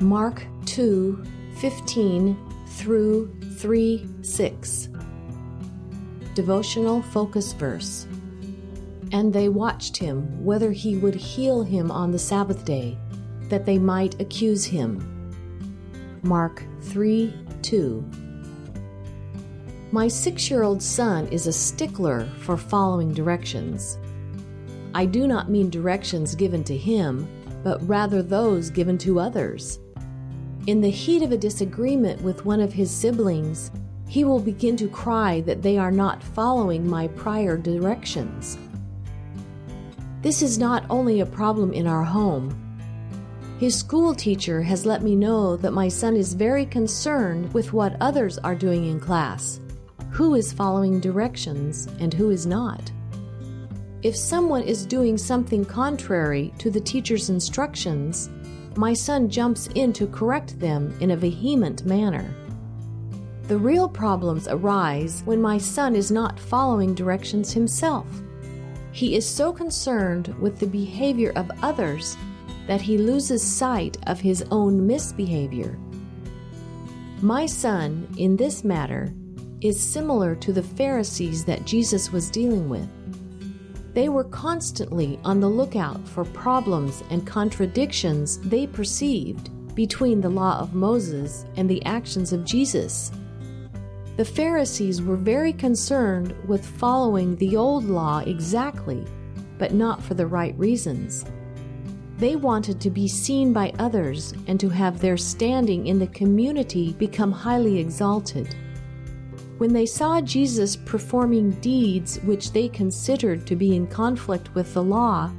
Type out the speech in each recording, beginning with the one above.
Mark 2 15 through 3 6. Devotional focus verse. And they watched him whether he would heal him on the Sabbath day, that they might accuse him. Mark 3 2. My six year old son is a stickler for following directions. I do not mean directions given to him, but rather those given to others. In the heat of a disagreement with one of his siblings, he will begin to cry that they are not following my prior directions. This is not only a problem in our home. His school teacher has let me know that my son is very concerned with what others are doing in class who is following directions and who is not. If someone is doing something contrary to the teacher's instructions, my son jumps in to correct them in a vehement manner. The real problems arise when my son is not following directions himself. He is so concerned with the behavior of others that he loses sight of his own misbehavior. My son, in this matter, is similar to the Pharisees that Jesus was dealing with. They were constantly on the lookout for problems and contradictions they perceived between the law of Moses and the actions of Jesus. The Pharisees were very concerned with following the old law exactly, but not for the right reasons. They wanted to be seen by others and to have their standing in the community become highly exalted. When they saw Jesus performing deeds which they considered to be in conflict with the law,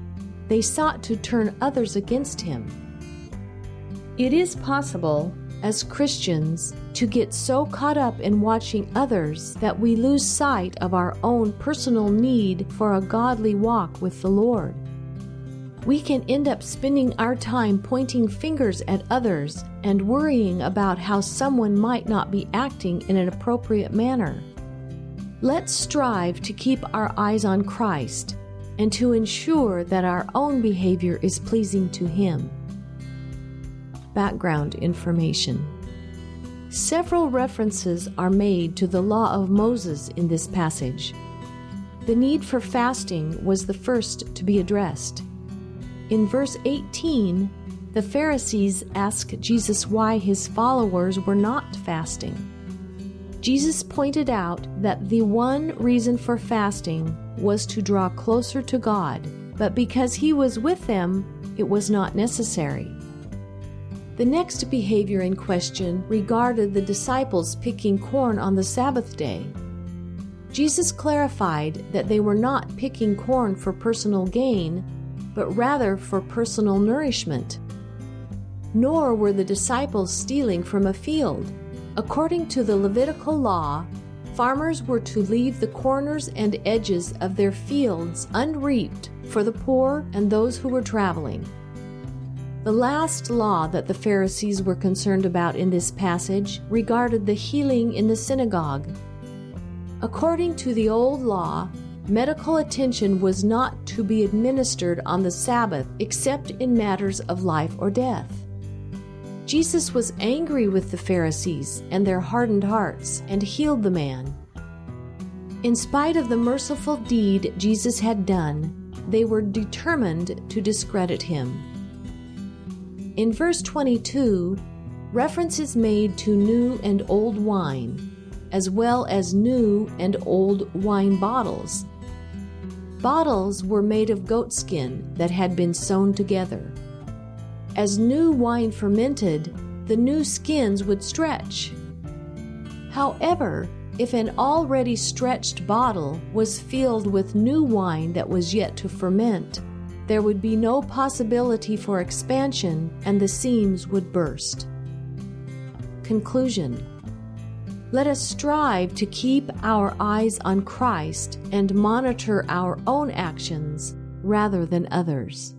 they sought to turn others against him. It is possible, as Christians, to get so caught up in watching others that we lose sight of our own personal need for a godly walk with the Lord. We can end up spending our time pointing fingers at others and worrying about how someone might not be acting in an appropriate manner. Let's strive to keep our eyes on Christ and to ensure that our own behavior is pleasing to Him. Background information Several references are made to the law of Moses in this passage. The need for fasting was the first to be addressed. In verse 18, the Pharisees ask Jesus why his followers were not fasting. Jesus pointed out that the one reason for fasting was to draw closer to God, but because he was with them, it was not necessary. The next behavior in question regarded the disciples picking corn on the Sabbath day. Jesus clarified that they were not picking corn for personal gain, but rather for personal nourishment. Nor were the disciples stealing from a field. According to the Levitical law, farmers were to leave the corners and edges of their fields unreaped for the poor and those who were traveling. The last law that the Pharisees were concerned about in this passage regarded the healing in the synagogue. According to the old law, medical attention was not to be administered on the Sabbath except in matters of life or death. Jesus was angry with the Pharisees and their hardened hearts and healed the man. In spite of the merciful deed Jesus had done, they were determined to discredit him. In verse 22, reference is made to new and old wine, as well as new and old wine bottles Bottles were made of goatskin that had been sewn together. As new wine fermented, the new skins would stretch. However, if an already stretched bottle was filled with new wine that was yet to ferment, there would be no possibility for expansion and the seams would burst. Conclusion let us strive to keep our eyes on Christ and monitor our own actions rather than others.